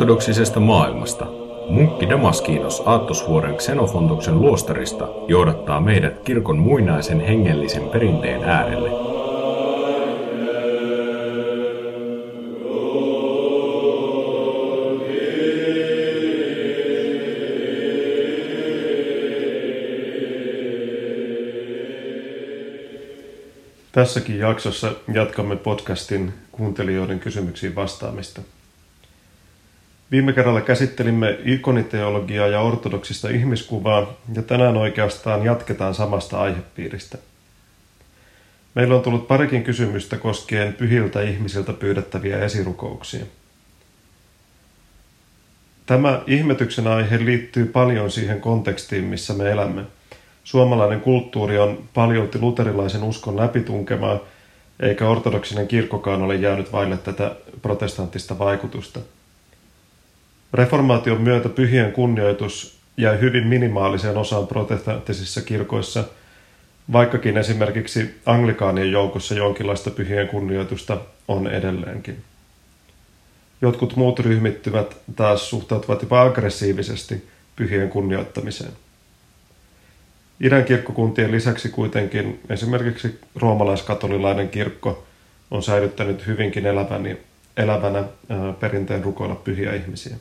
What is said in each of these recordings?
Ortodoksisesta maailmasta munkki Damaskinos Aattosvuoren Xenofontoksen luostarista johdattaa meidät kirkon muinaisen hengellisen perinteen äärelle. Tässäkin jaksossa jatkamme podcastin kuuntelijoiden kysymyksiin vastaamista. Viime kerralla käsittelimme ikoniteologiaa ja ortodoksista ihmiskuvaa, ja tänään oikeastaan jatketaan samasta aihepiiristä. Meillä on tullut parikin kysymystä koskien pyhiltä ihmisiltä pyydettäviä esirukouksia. Tämä ihmetyksen aihe liittyy paljon siihen kontekstiin, missä me elämme. Suomalainen kulttuuri on paljolti luterilaisen uskon läpitunkemaa, eikä ortodoksinen kirkkokaan ole jäänyt vaille tätä protestanttista vaikutusta – Reformaation myötä pyhien kunnioitus jäi hyvin minimaaliseen osaan protestanttisissa kirkoissa, vaikkakin esimerkiksi anglikaanien joukossa jonkinlaista pyhien kunnioitusta on edelleenkin. Jotkut muut ryhmittyvät taas suhtautuvat jopa aggressiivisesti pyhien kunnioittamiseen. Idän kirkkokuntien lisäksi kuitenkin esimerkiksi roomalaiskatolilainen kirkko on säilyttänyt hyvinkin elävänä, perinteen rukoilla pyhiä ihmisiä.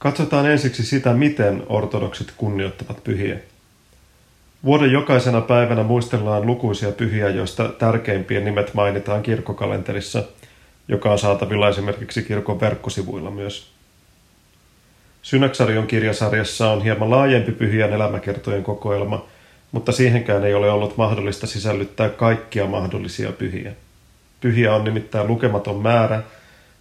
Katsotaan ensiksi sitä, miten ortodoksit kunnioittavat pyhiä. Vuoden jokaisena päivänä muistellaan lukuisia pyhiä, joista tärkeimpien nimet mainitaan kirkkokalenterissa, joka on saatavilla esimerkiksi kirkon verkkosivuilla myös. Synaksarion kirjasarjassa on hieman laajempi pyhien elämäkertojen kokoelma, mutta siihenkään ei ole ollut mahdollista sisällyttää kaikkia mahdollisia pyhiä. Pyhiä on nimittäin lukematon määrä,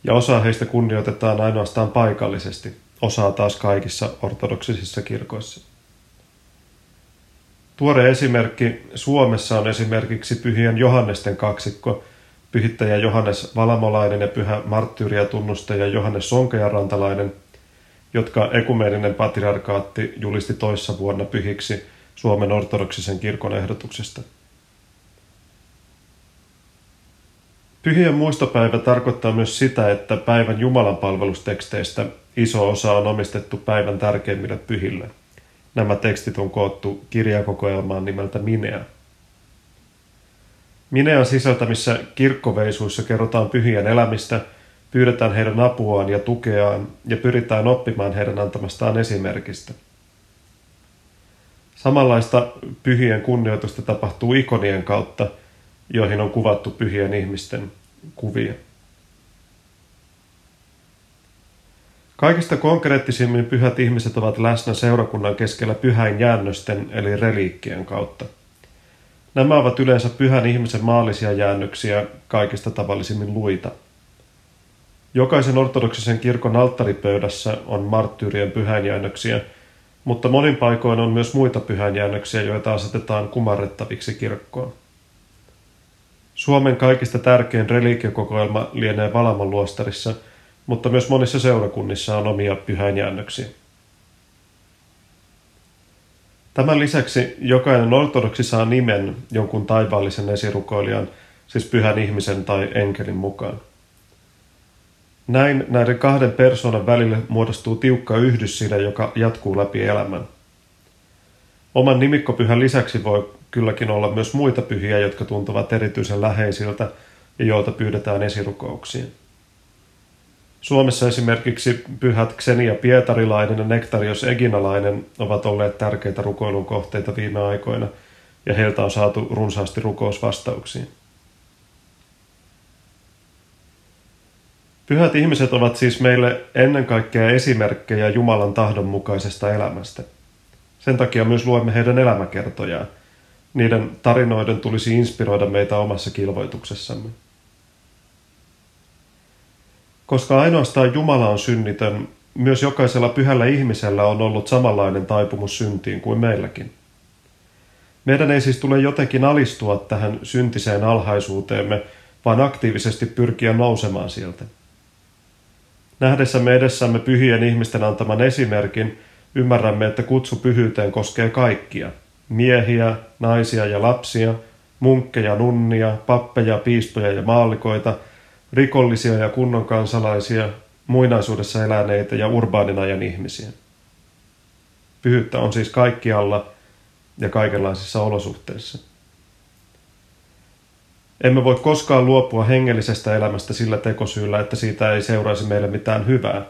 ja osa heistä kunnioitetaan ainoastaan paikallisesti – osaa taas kaikissa ortodoksisissa kirkoissa. Tuore esimerkki Suomessa on esimerkiksi pyhien Johannesten kaksikko, pyhittäjä Johannes Valamolainen ja pyhä marttyyriä tunnustaja Johannes Sonkejarantalainen, jotka ekumeeninen patriarkaatti julisti toissa vuonna pyhiksi Suomen ortodoksisen kirkon ehdotuksesta. Pyhien muistopäivä tarkoittaa myös sitä, että päivän Jumalan palvelusteksteistä iso osa on omistettu päivän tärkeimmille pyhille. Nämä tekstit on koottu kirjakokoelmaan nimeltä Minea. Minean sisältämissä kirkkoveisuissa kerrotaan pyhien elämistä, pyydetään heidän apuaan ja tukeaan ja pyritään oppimaan heidän antamastaan esimerkistä. Samanlaista pyhien kunnioitusta tapahtuu ikonien kautta, joihin on kuvattu pyhien ihmisten kuvia. Kaikista konkreettisimmin pyhät ihmiset ovat läsnä seurakunnan keskellä pyhäin jäännösten eli reliikkien kautta. Nämä ovat yleensä pyhän ihmisen maallisia jäännöksiä, kaikista tavallisimmin luita. Jokaisen ortodoksisen kirkon alttaripöydässä on marttyyrien pyhänjäännöksiä, mutta monin paikoin on myös muita pyhänjäännöksiä, joita asetetaan kumarrettaviksi kirkkoon. Suomen kaikista tärkein reliikiokokoelma lienee Valamon luostarissa – mutta myös monissa seurakunnissa on omia pyhäinjäännöksiä. Tämän lisäksi jokainen ortodoksi saa nimen jonkun taivaallisen esirukoilijan, siis pyhän ihmisen tai enkelin mukaan. Näin näiden kahden persoonan välille muodostuu tiukka yhdysside, joka jatkuu läpi elämän. Oman nimikkopyhän lisäksi voi kylläkin olla myös muita pyhiä, jotka tuntuvat erityisen läheisiltä ja joilta pyydetään esirukouksia. Suomessa esimerkiksi pyhät Xenia Pietarilainen ja Nektarios Eginalainen ovat olleet tärkeitä rukoilun kohteita viime aikoina, ja heiltä on saatu runsaasti rukousvastauksia. Pyhät ihmiset ovat siis meille ennen kaikkea esimerkkejä Jumalan tahdon mukaisesta elämästä. Sen takia myös luemme heidän elämäkertojaan. Niiden tarinoiden tulisi inspiroida meitä omassa kilvoituksessamme. Koska ainoastaan Jumala on synnitön, myös jokaisella pyhällä ihmisellä on ollut samanlainen taipumus syntiin kuin meilläkin. Meidän ei siis tule jotenkin alistua tähän syntiseen alhaisuuteemme, vaan aktiivisesti pyrkiä nousemaan sieltä. Nähdessämme edessämme pyhien ihmisten antaman esimerkin, ymmärrämme, että kutsu pyhyyteen koskee kaikkia. Miehiä, naisia ja lapsia, munkkeja, nunnia, pappeja, piispoja ja maallikoita – rikollisia ja kunnon kansalaisia, muinaisuudessa eläneitä ja urbaanin ajan ihmisiä. Pyhyyttä on siis kaikkialla ja kaikenlaisissa olosuhteissa. Emme voi koskaan luopua hengellisestä elämästä sillä tekosyyllä, että siitä ei seuraisi meille mitään hyvää,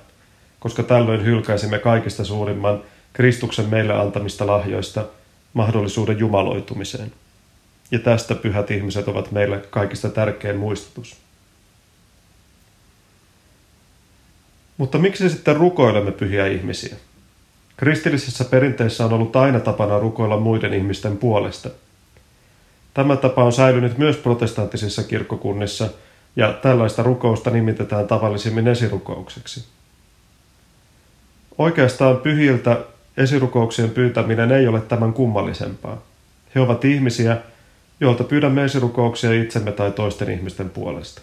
koska tällöin hylkäisimme kaikista suurimman Kristuksen meille antamista lahjoista mahdollisuuden jumaloitumiseen. Ja tästä pyhät ihmiset ovat meille kaikista tärkein muistutus. Mutta miksi sitten rukoilemme pyhiä ihmisiä? Kristillisessä perinteessä on ollut aina tapana rukoilla muiden ihmisten puolesta. Tämä tapa on säilynyt myös protestanttisissa kirkkokunnissa, ja tällaista rukousta nimitetään tavallisimmin esirukoukseksi. Oikeastaan pyhiltä esirukouksien pyytäminen ei ole tämän kummallisempaa. He ovat ihmisiä, joilta pyydämme esirukouksia itsemme tai toisten ihmisten puolesta.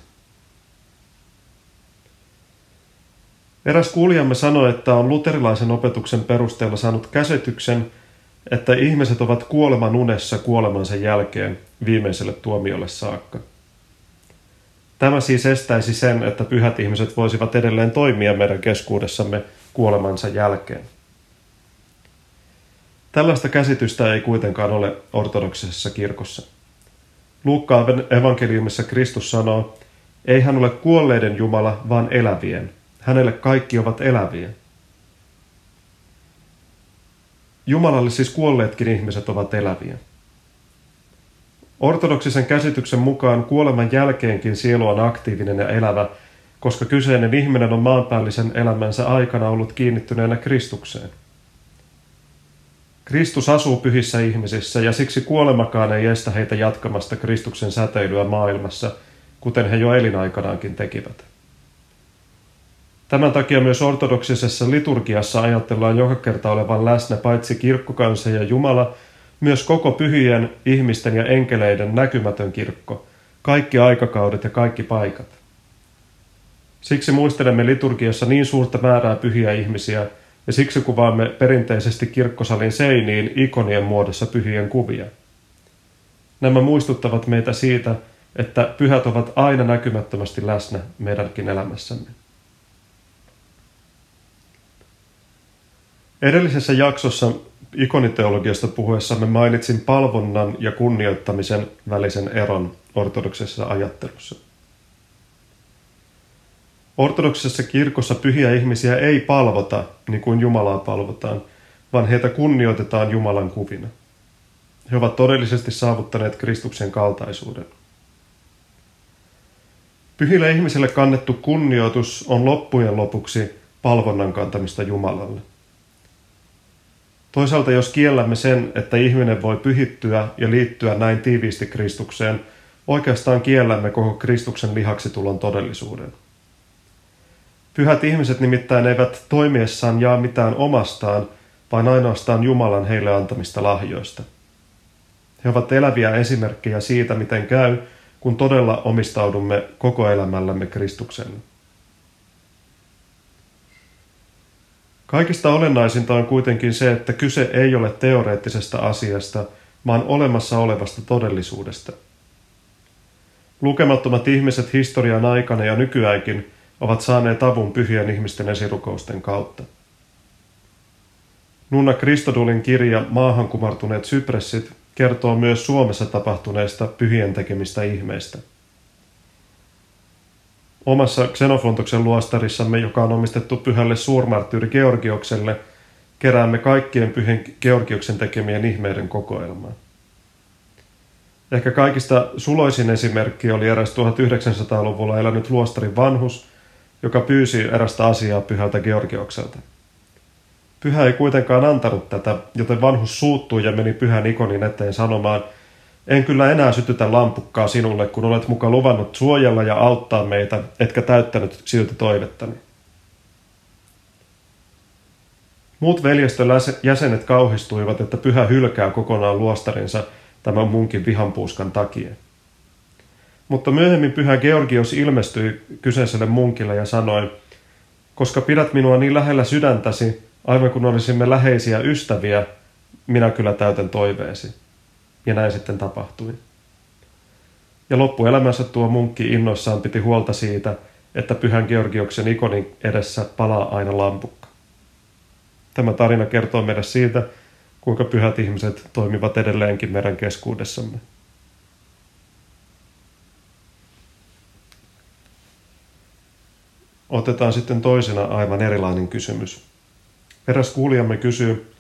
Eräs kuulijamme sanoi, että on luterilaisen opetuksen perusteella saanut käsityksen, että ihmiset ovat kuoleman unessa kuolemansa jälkeen viimeiselle tuomiolle saakka. Tämä siis estäisi sen, että pyhät ihmiset voisivat edelleen toimia meidän keskuudessamme kuolemansa jälkeen. Tällaista käsitystä ei kuitenkaan ole ortodoksisessa kirkossa. Luukkaan evankeliumissa Kristus sanoo, ei hän ole kuolleiden Jumala, vaan elävien. Hänelle kaikki ovat eläviä. Jumalalle siis kuolleetkin ihmiset ovat eläviä. Ortodoksisen käsityksen mukaan kuoleman jälkeenkin sielu on aktiivinen ja elävä, koska kyseinen ihminen on maanpäällisen elämänsä aikana ollut kiinnittyneenä Kristukseen. Kristus asuu pyhissä ihmisissä ja siksi kuolemakaan ei estä heitä jatkamasta Kristuksen säteilyä maailmassa, kuten he jo elinaikanaankin tekivät. Tämän takia myös ortodoksisessa liturgiassa ajatellaan joka kerta olevan läsnä paitsi kirkkokansa ja Jumala, myös koko pyhien ihmisten ja enkeleiden näkymätön kirkko, kaikki aikakaudet ja kaikki paikat. Siksi muistelemme liturgiassa niin suurta määrää pyhiä ihmisiä, ja siksi kuvaamme perinteisesti kirkkosalin seiniin ikonien muodossa pyhien kuvia. Nämä muistuttavat meitä siitä, että pyhät ovat aina näkymättömästi läsnä meidänkin elämässämme. Edellisessä jaksossa ikoniteologiasta puhuessamme mainitsin palvonnan ja kunnioittamisen välisen eron ortodoksisessa ajattelussa. Ortodoksisessa kirkossa pyhiä ihmisiä ei palvota niin kuin Jumalaa palvotaan, vaan heitä kunnioitetaan Jumalan kuvina. He ovat todellisesti saavuttaneet Kristuksen kaltaisuuden. Pyhille ihmisille kannettu kunnioitus on loppujen lopuksi palvonnan kantamista Jumalalle. Toisaalta jos kiellämme sen, että ihminen voi pyhittyä ja liittyä näin tiiviisti Kristukseen, oikeastaan kiellämme koko Kristuksen lihaksi tulon todellisuuden. Pyhät ihmiset nimittäin eivät toimiessaan jaa mitään omastaan, vaan ainoastaan Jumalan heille antamista lahjoista. He ovat eläviä esimerkkejä siitä, miten käy, kun todella omistaudumme koko elämällämme Kristukselle. Kaikista olennaisinta on kuitenkin se, että kyse ei ole teoreettisesta asiasta, vaan olemassa olevasta todellisuudesta. Lukemattomat ihmiset historian aikana ja nykyäänkin ovat saaneet avun pyhien ihmisten esirukousten kautta. Nunna Kristodulin kirja Maahan kumartuneet sypressit kertoo myös Suomessa tapahtuneista pyhien tekemistä ihmeistä – omassa Xenofontoksen luostarissamme, joka on omistettu pyhälle suurmarttyyri Georgiokselle, keräämme kaikkien pyhien Georgioksen tekemien ihmeiden kokoelmaa. Ehkä kaikista suloisin esimerkki oli eräs 1900-luvulla elänyt luostarin vanhus, joka pyysi erästä asiaa pyhältä Georgiokselta. Pyhä ei kuitenkaan antanut tätä, joten vanhus suuttui ja meni pyhän ikonin eteen sanomaan – en kyllä enää sytytä lampukkaa sinulle, kun olet muka luvannut suojella ja auttaa meitä, etkä täyttänyt silti toivettani. Muut veljestön jäsenet kauhistuivat, että pyhä hylkää kokonaan luostarinsa tämän munkin vihanpuuskan takia. Mutta myöhemmin pyhä Georgios ilmestyi kyseiselle munkille ja sanoi, koska pidät minua niin lähellä sydäntäsi, aivan kun olisimme läheisiä ystäviä, minä kyllä täytän toiveesi. Ja näin sitten tapahtui. ja loppuelämänsä tuo munkki innoissaan piti huolta siitä, että pyhän Georgioksen ikonin edessä palaa aina lampukka. Tämä tarina kertoo meille siitä, kuinka pyhät ihmiset toimivat edelleenkin meidän keskuudessamme. Otetaan sitten toisena aivan erilainen kysymys. Eräs kuulijamme kysyy,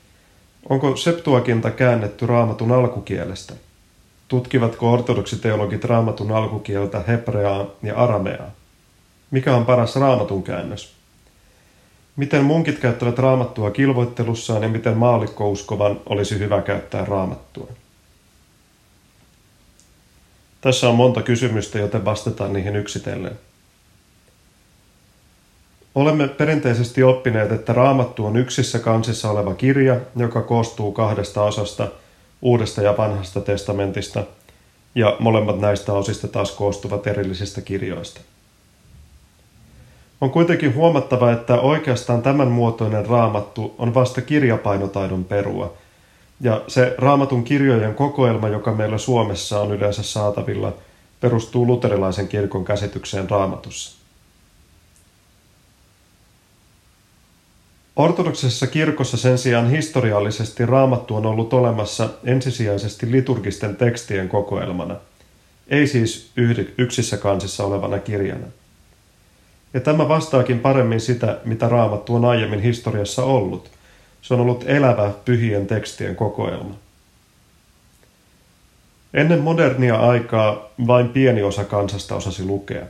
onko Septuaginta käännetty raamatun alkukielestä? Tutkivatko ortodoksiteologit raamatun alkukieltä hebreaa ja arameaa? Mikä on paras raamatun käännös? Miten munkit käyttävät raamattua kilvoittelussaan ja miten maallikkouskovan olisi hyvä käyttää raamattua? Tässä on monta kysymystä, joten vastataan niihin yksitellen. Olemme perinteisesti oppineet, että raamattu on yksissä kansissa oleva kirja, joka koostuu kahdesta osasta, uudesta ja vanhasta testamentista, ja molemmat näistä osista taas koostuvat erillisistä kirjoista. On kuitenkin huomattava, että oikeastaan tämän muotoinen raamattu on vasta kirjapainotaidon perua, ja se raamatun kirjojen kokoelma, joka meillä Suomessa on yleensä saatavilla, perustuu luterilaisen kirkon käsitykseen raamatussa. Ortodoksisessa kirkossa sen sijaan historiallisesti raamattu on ollut olemassa ensisijaisesti liturgisten tekstien kokoelmana, ei siis yksissä kansissa olevana kirjana. Ja tämä vastaakin paremmin sitä, mitä raamattu on aiemmin historiassa ollut. Se on ollut elävä pyhien tekstien kokoelma. Ennen modernia aikaa vain pieni osa kansasta osasi lukea.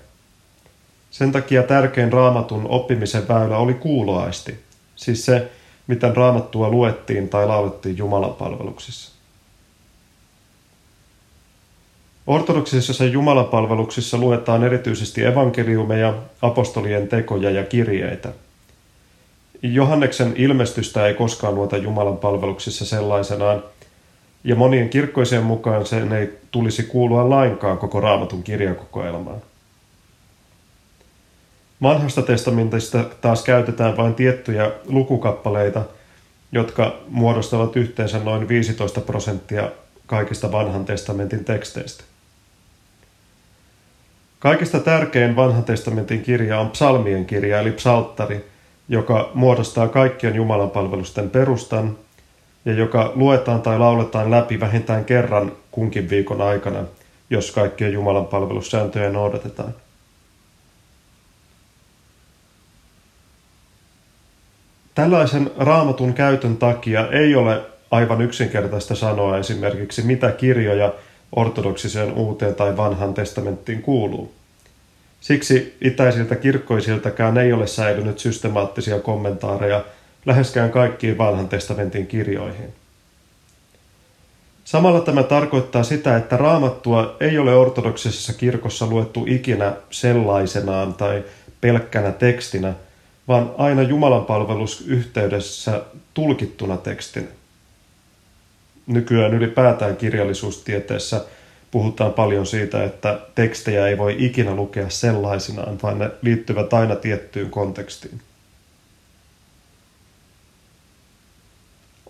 Sen takia tärkein raamatun oppimisen väylä oli kuuloaisti, siis se, miten raamattua luettiin tai laulettiin Jumalan palveluksissa. Ortodoksisissa jumalapalveluksissa luetaan erityisesti evankeliumeja, apostolien tekoja ja kirjeitä. Johanneksen ilmestystä ei koskaan lueta Jumalan palveluksissa sellaisenaan, ja monien kirkkoisien mukaan sen ei tulisi kuulua lainkaan koko raamatun kirjakokoelmaan. Vanhasta testamentista taas käytetään vain tiettyjä lukukappaleita, jotka muodostavat yhteensä noin 15 prosenttia kaikista vanhan testamentin teksteistä. Kaikista tärkein vanhan testamentin kirja on psalmien kirja eli psalttari, joka muodostaa kaikkien Jumalan palvelusten perustan ja joka luetaan tai lauletaan läpi vähintään kerran kunkin viikon aikana, jos kaikkien Jumalan palvelussääntöjä noudatetaan. Tällaisen raamatun käytön takia ei ole aivan yksinkertaista sanoa esimerkiksi, mitä kirjoja ortodoksiseen uuteen tai vanhan testamenttiin kuuluu. Siksi itäisiltä kirkkoisiltäkään ei ole säilynyt systemaattisia kommentaareja läheskään kaikkiin vanhan testamentin kirjoihin. Samalla tämä tarkoittaa sitä, että raamattua ei ole ortodoksisessa kirkossa luettu ikinä sellaisenaan tai pelkkänä tekstinä, vaan aina Jumalan palvelusyhteydessä tulkittuna tekstinä. Nykyään ylipäätään kirjallisuustieteessä – puhutaan paljon siitä, että tekstejä ei voi ikinä lukea sellaisinaan, vaan ne liittyvät aina tiettyyn kontekstiin.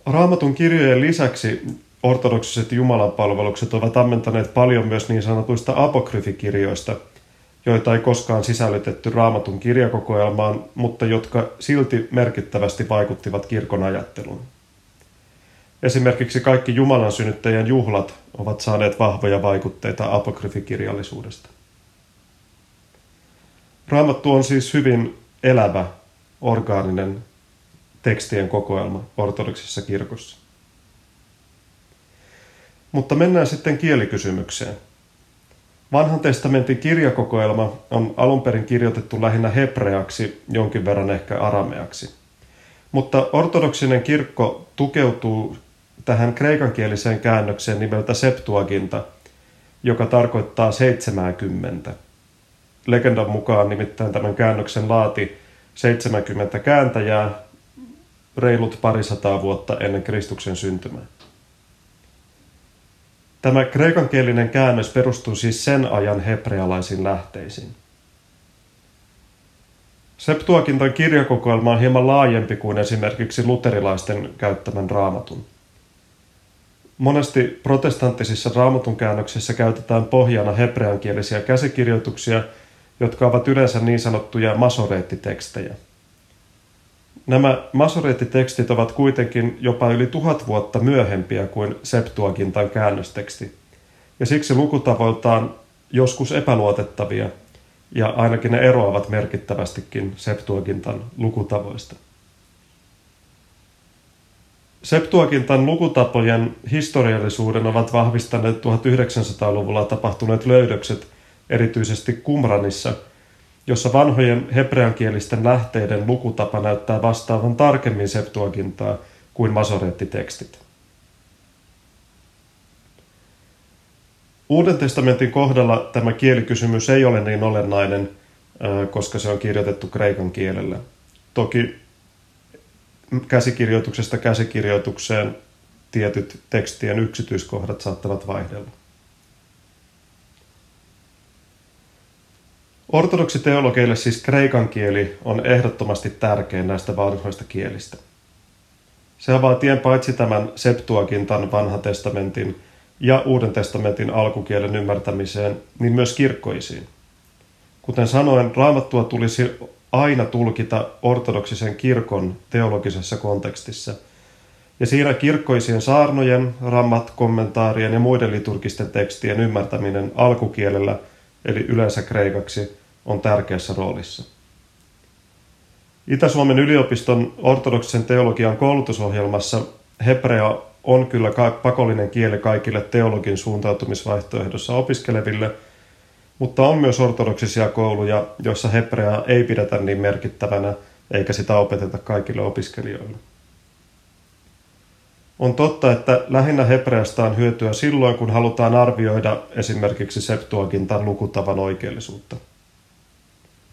Raamatun kirjojen lisäksi ortodoksiset jumalanpalvelukset ovat ammentaneet paljon myös niin sanotuista apokryfikirjoista, joita ei koskaan sisällytetty raamatun kirjakokoelmaan, mutta jotka silti merkittävästi vaikuttivat kirkon ajatteluun. Esimerkiksi kaikki Jumalan synnyttäjän juhlat ovat saaneet vahvoja vaikutteita apokryfikirjallisuudesta. Raamattu on siis hyvin elävä, orgaaninen tekstien kokoelma ortodoksissa kirkossa. Mutta mennään sitten kielikysymykseen. Vanhan testamentin kirjakokoelma on alun perin kirjoitettu lähinnä hebreaksi, jonkin verran ehkä arameaksi. Mutta ortodoksinen kirkko tukeutuu tähän kreikankieliseen käännökseen nimeltä Septuaginta, joka tarkoittaa 70. Legendan mukaan nimittäin tämän käännöksen laati 70 kääntäjää reilut parisataa vuotta ennen Kristuksen syntymää. Tämä kreikankielinen käännös perustuu siis sen ajan hebrealaisiin lähteisiin. Septuagintan kirjakokoelma on hieman laajempi kuin esimerkiksi luterilaisten käyttämän raamatun. Monesti protestanttisissa raamatun käännöksissä käytetään pohjana hebreankielisiä käsikirjoituksia, jotka ovat yleensä niin sanottuja masoreettitekstejä. Nämä masoreettitekstit ovat kuitenkin jopa yli tuhat vuotta myöhempiä kuin Septuagintan käännösteksti, ja siksi lukutavoiltaan joskus epäluotettavia, ja ainakin ne eroavat merkittävästikin Septuagintan lukutavoista. Septuagintan lukutapojen historiallisuuden ovat vahvistaneet 1900-luvulla tapahtuneet löydökset erityisesti Kumranissa, jossa vanhojen hebreankielisten lähteiden lukutapa näyttää vastaavan tarkemmin Septuagintaa kuin masoreettitekstit. Uuden testamentin kohdalla tämä kielikysymys ei ole niin olennainen, koska se on kirjoitettu kreikan kielellä. Toki käsikirjoituksesta käsikirjoitukseen tietyt tekstien yksityiskohdat saattavat vaihdella. Ortodoksiteologeille siis kreikan kieli on ehdottomasti tärkein näistä vanhoista kielistä. Se avaa tien paitsi tämän Septuagintan vanhan testamentin ja Uuden testamentin alkukielen ymmärtämiseen, niin myös kirkkoisiin. Kuten sanoin, raamattua tulisi aina tulkita ortodoksisen kirkon teologisessa kontekstissa. Ja siinä kirkkoisien saarnojen, rammat, kommentaarien ja muiden liturgisten tekstien ymmärtäminen alkukielellä, eli yleensä kreikaksi, on tärkeässä roolissa. Itä-Suomen yliopiston ortodoksisen teologian koulutusohjelmassa hebrea on kyllä pakollinen kieli kaikille teologin suuntautumisvaihtoehdossa opiskeleville – mutta on myös ortodoksisia kouluja, joissa hebreaa ei pidetä niin merkittävänä eikä sitä opeteta kaikille opiskelijoille. On totta, että lähinnä hebreasta on hyötyä silloin, kun halutaan arvioida esimerkiksi Septuagintan lukutavan oikeellisuutta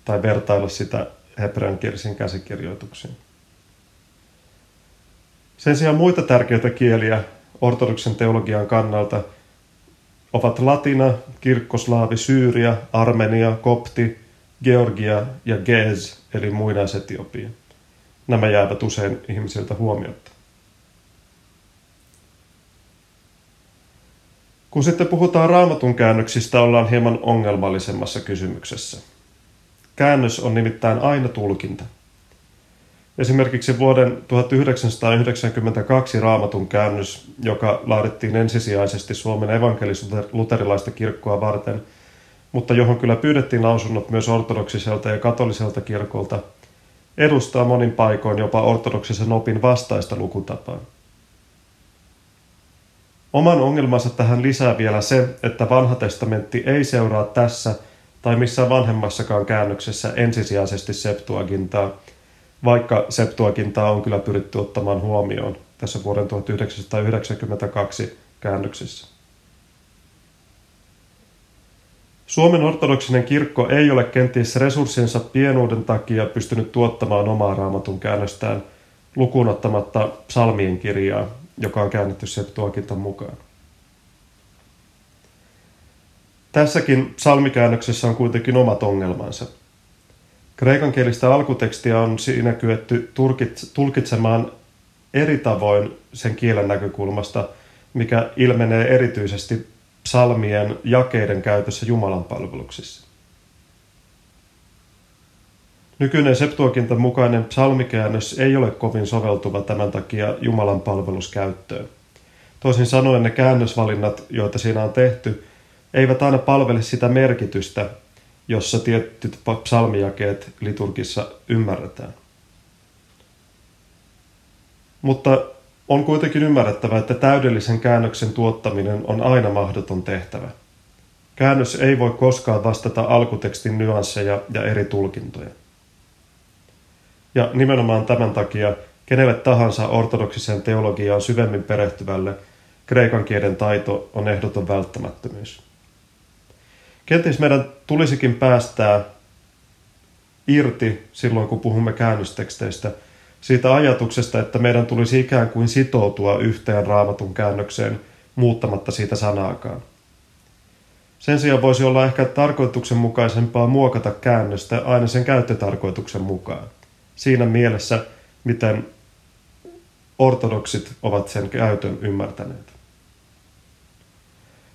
tai vertailla sitä hebreankielisiin käsikirjoituksiin. Sen sijaan muita tärkeitä kieliä ortodoksen teologian kannalta – ovat latina, kirkkoslaavi, Syyria, Armenia, Kopti, Georgia ja Gez, eli muinaisetiopia. Nämä jäävät usein ihmisiltä huomiotta. Kun sitten puhutaan raamatun käännöksistä, ollaan hieman ongelmallisemmassa kysymyksessä. Käännös on nimittäin aina tulkinta – Esimerkiksi vuoden 1992 raamatun käännös, joka laadittiin ensisijaisesti Suomen evankelis-luterilaista kirkkoa varten, mutta johon kyllä pyydettiin lausunnot myös ortodoksiselta ja katoliselta kirkolta, edustaa monin paikoin jopa ortodoksisen opin vastaista lukutapaa. Oman ongelmansa tähän lisää vielä se, että vanha testamentti ei seuraa tässä tai missään vanhemmassakaan käännöksessä ensisijaisesti Septuagintaa – vaikka Septuagintaa on kyllä pyritty ottamaan huomioon tässä vuoden 1992 käännöksissä. Suomen ortodoksinen kirkko ei ole kenties resurssinsa pienuuden takia pystynyt tuottamaan omaa raamatun käännöstään lukuun ottamatta psalmien kirjaa, joka on käännetty Septuagintan mukaan. Tässäkin psalmikäännöksessä on kuitenkin omat ongelmansa – Kreikankielistä alkutekstiä on siinä kyetty tulkitsemaan eri tavoin sen kielen näkökulmasta, mikä ilmenee erityisesti psalmien jakeiden käytössä Jumalan palveluksissa. Nykyinen Septuagintan mukainen psalmikäännös ei ole kovin soveltuva tämän takia Jumalan palveluskäyttöön. Toisin sanoen ne käännösvalinnat, joita siinä on tehty, eivät aina palvele sitä merkitystä, jossa tietyt psalmijakeet liturgissa ymmärretään. Mutta on kuitenkin ymmärrettävä, että täydellisen käännöksen tuottaminen on aina mahdoton tehtävä. Käännös ei voi koskaan vastata alkutekstin nyansseja ja eri tulkintoja. Ja nimenomaan tämän takia kenelle tahansa ortodoksiseen teologiaan syvemmin perehtyvälle kreikan kielen taito on ehdoton välttämättömyys. Kenties meidän tulisikin päästää irti silloin, kun puhumme käännösteksteistä, siitä ajatuksesta, että meidän tulisi ikään kuin sitoutua yhteen raamatun käännökseen muuttamatta siitä sanaakaan. Sen sijaan voisi olla ehkä tarkoituksenmukaisempaa muokata käännöstä aina sen käyttötarkoituksen mukaan. Siinä mielessä, miten ortodoksit ovat sen käytön ymmärtäneet.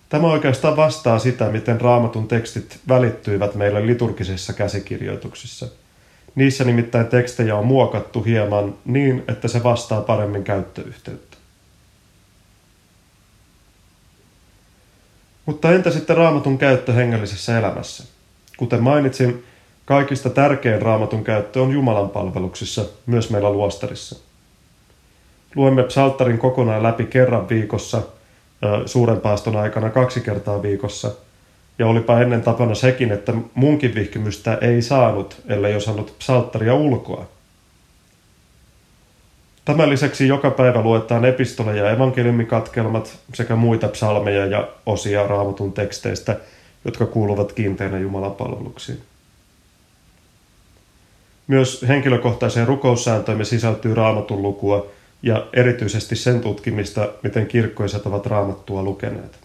Tämä oikeastaan vastaa sitä, miten raamatun tekstit välittyivät meille liturgisissa käsikirjoituksissa. Niissä nimittäin tekstejä on muokattu hieman niin, että se vastaa paremmin käyttöyhteyttä. Mutta entä sitten raamatun käyttö hengellisessä elämässä? Kuten mainitsin, kaikista tärkein raamatun käyttö on Jumalan palveluksissa, myös meillä luostarissa. Luemme psalttarin kokonaan läpi kerran viikossa, suuren paaston aikana kaksi kertaa viikossa. Ja olipa ennen tapana sekin, että munkin vihkimystä ei saanut, ellei osannut psalttaria ulkoa. Tämän lisäksi joka päivä luetaan epistoleja ja evankeliumikatkelmat sekä muita psalmeja ja osia raamatun teksteistä, jotka kuuluvat kiinteinä Jumalan palveluksiin. Myös henkilökohtaiseen rukoussääntöimme sisältyy raamatun lukua ja erityisesti sen tutkimista, miten kirkkoiset ovat raamattua lukeneet.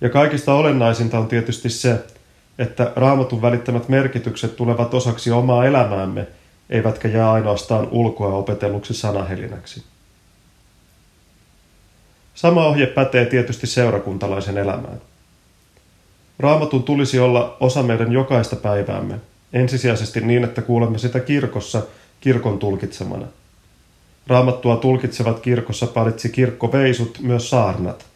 Ja kaikista olennaisinta on tietysti se, että raamatun välittämät merkitykset tulevat osaksi omaa elämäämme – eivätkä jää ainoastaan ulkoa opetelluksi sanahelinäksi. Sama ohje pätee tietysti seurakuntalaisen elämään. Raamatun tulisi olla osa meidän jokaista päiväämme, ensisijaisesti niin, että kuulemme sitä kirkossa kirkon tulkitsemana. Raamattua tulkitsevat kirkossa paitsi kirkkoveisut myös saarnat.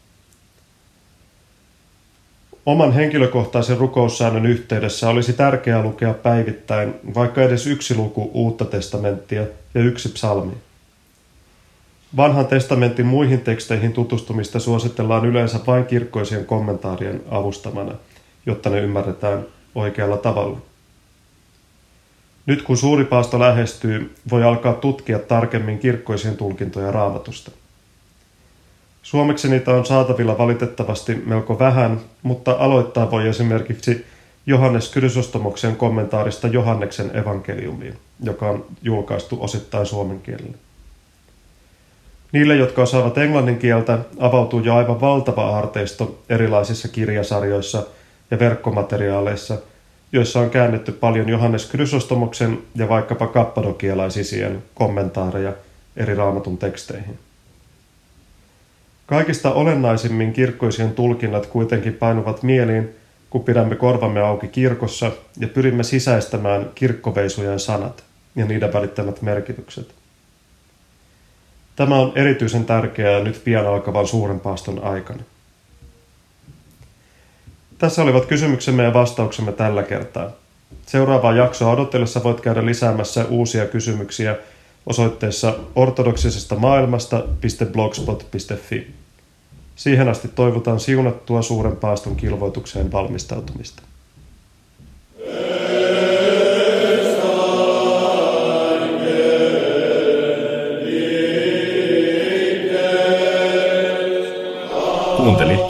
Oman henkilökohtaisen rukoussäännön yhteydessä olisi tärkeää lukea päivittäin vaikka edes yksi luku uutta testamenttia ja yksi psalmi. Vanhan testamentin muihin teksteihin tutustumista suositellaan yleensä vain kirkkoisien kommentaarien avustamana, jotta ne ymmärretään oikealla tavalla. Nyt kun suuri paasto lähestyy, voi alkaa tutkia tarkemmin kirkkoisien tulkintoja raamatusta – Suomeksi niitä on saatavilla valitettavasti melko vähän, mutta aloittaa voi esimerkiksi Johannes Krysostomoksen kommentaarista Johanneksen evankeliumiin, joka on julkaistu osittain suomen kielellä. Niille, jotka osaavat englannin kieltä, avautuu jo aivan valtava aarteisto erilaisissa kirjasarjoissa ja verkkomateriaaleissa, joissa on käännetty paljon Johannes Krysostomoksen ja vaikkapa kappadokialaisisien kommentaareja eri raamatun teksteihin. Kaikista olennaisimmin kirkkoisien tulkinnat kuitenkin painuvat mieliin, kun pidämme korvamme auki kirkossa ja pyrimme sisäistämään kirkkoveisujen sanat ja niiden välittämät merkitykset. Tämä on erityisen tärkeää nyt pian alkavan suuren paaston aikana. Tässä olivat kysymyksemme ja vastauksemme tällä kertaa. Seuraavaa jaksoa odotellessa voit käydä lisäämässä uusia kysymyksiä osoitteessa ortodoksisesta maailmasta.blogspot.fi. Siihen asti toivotaan siunattua suuren paaston kilvoitukseen valmistautumista. Kuuntelit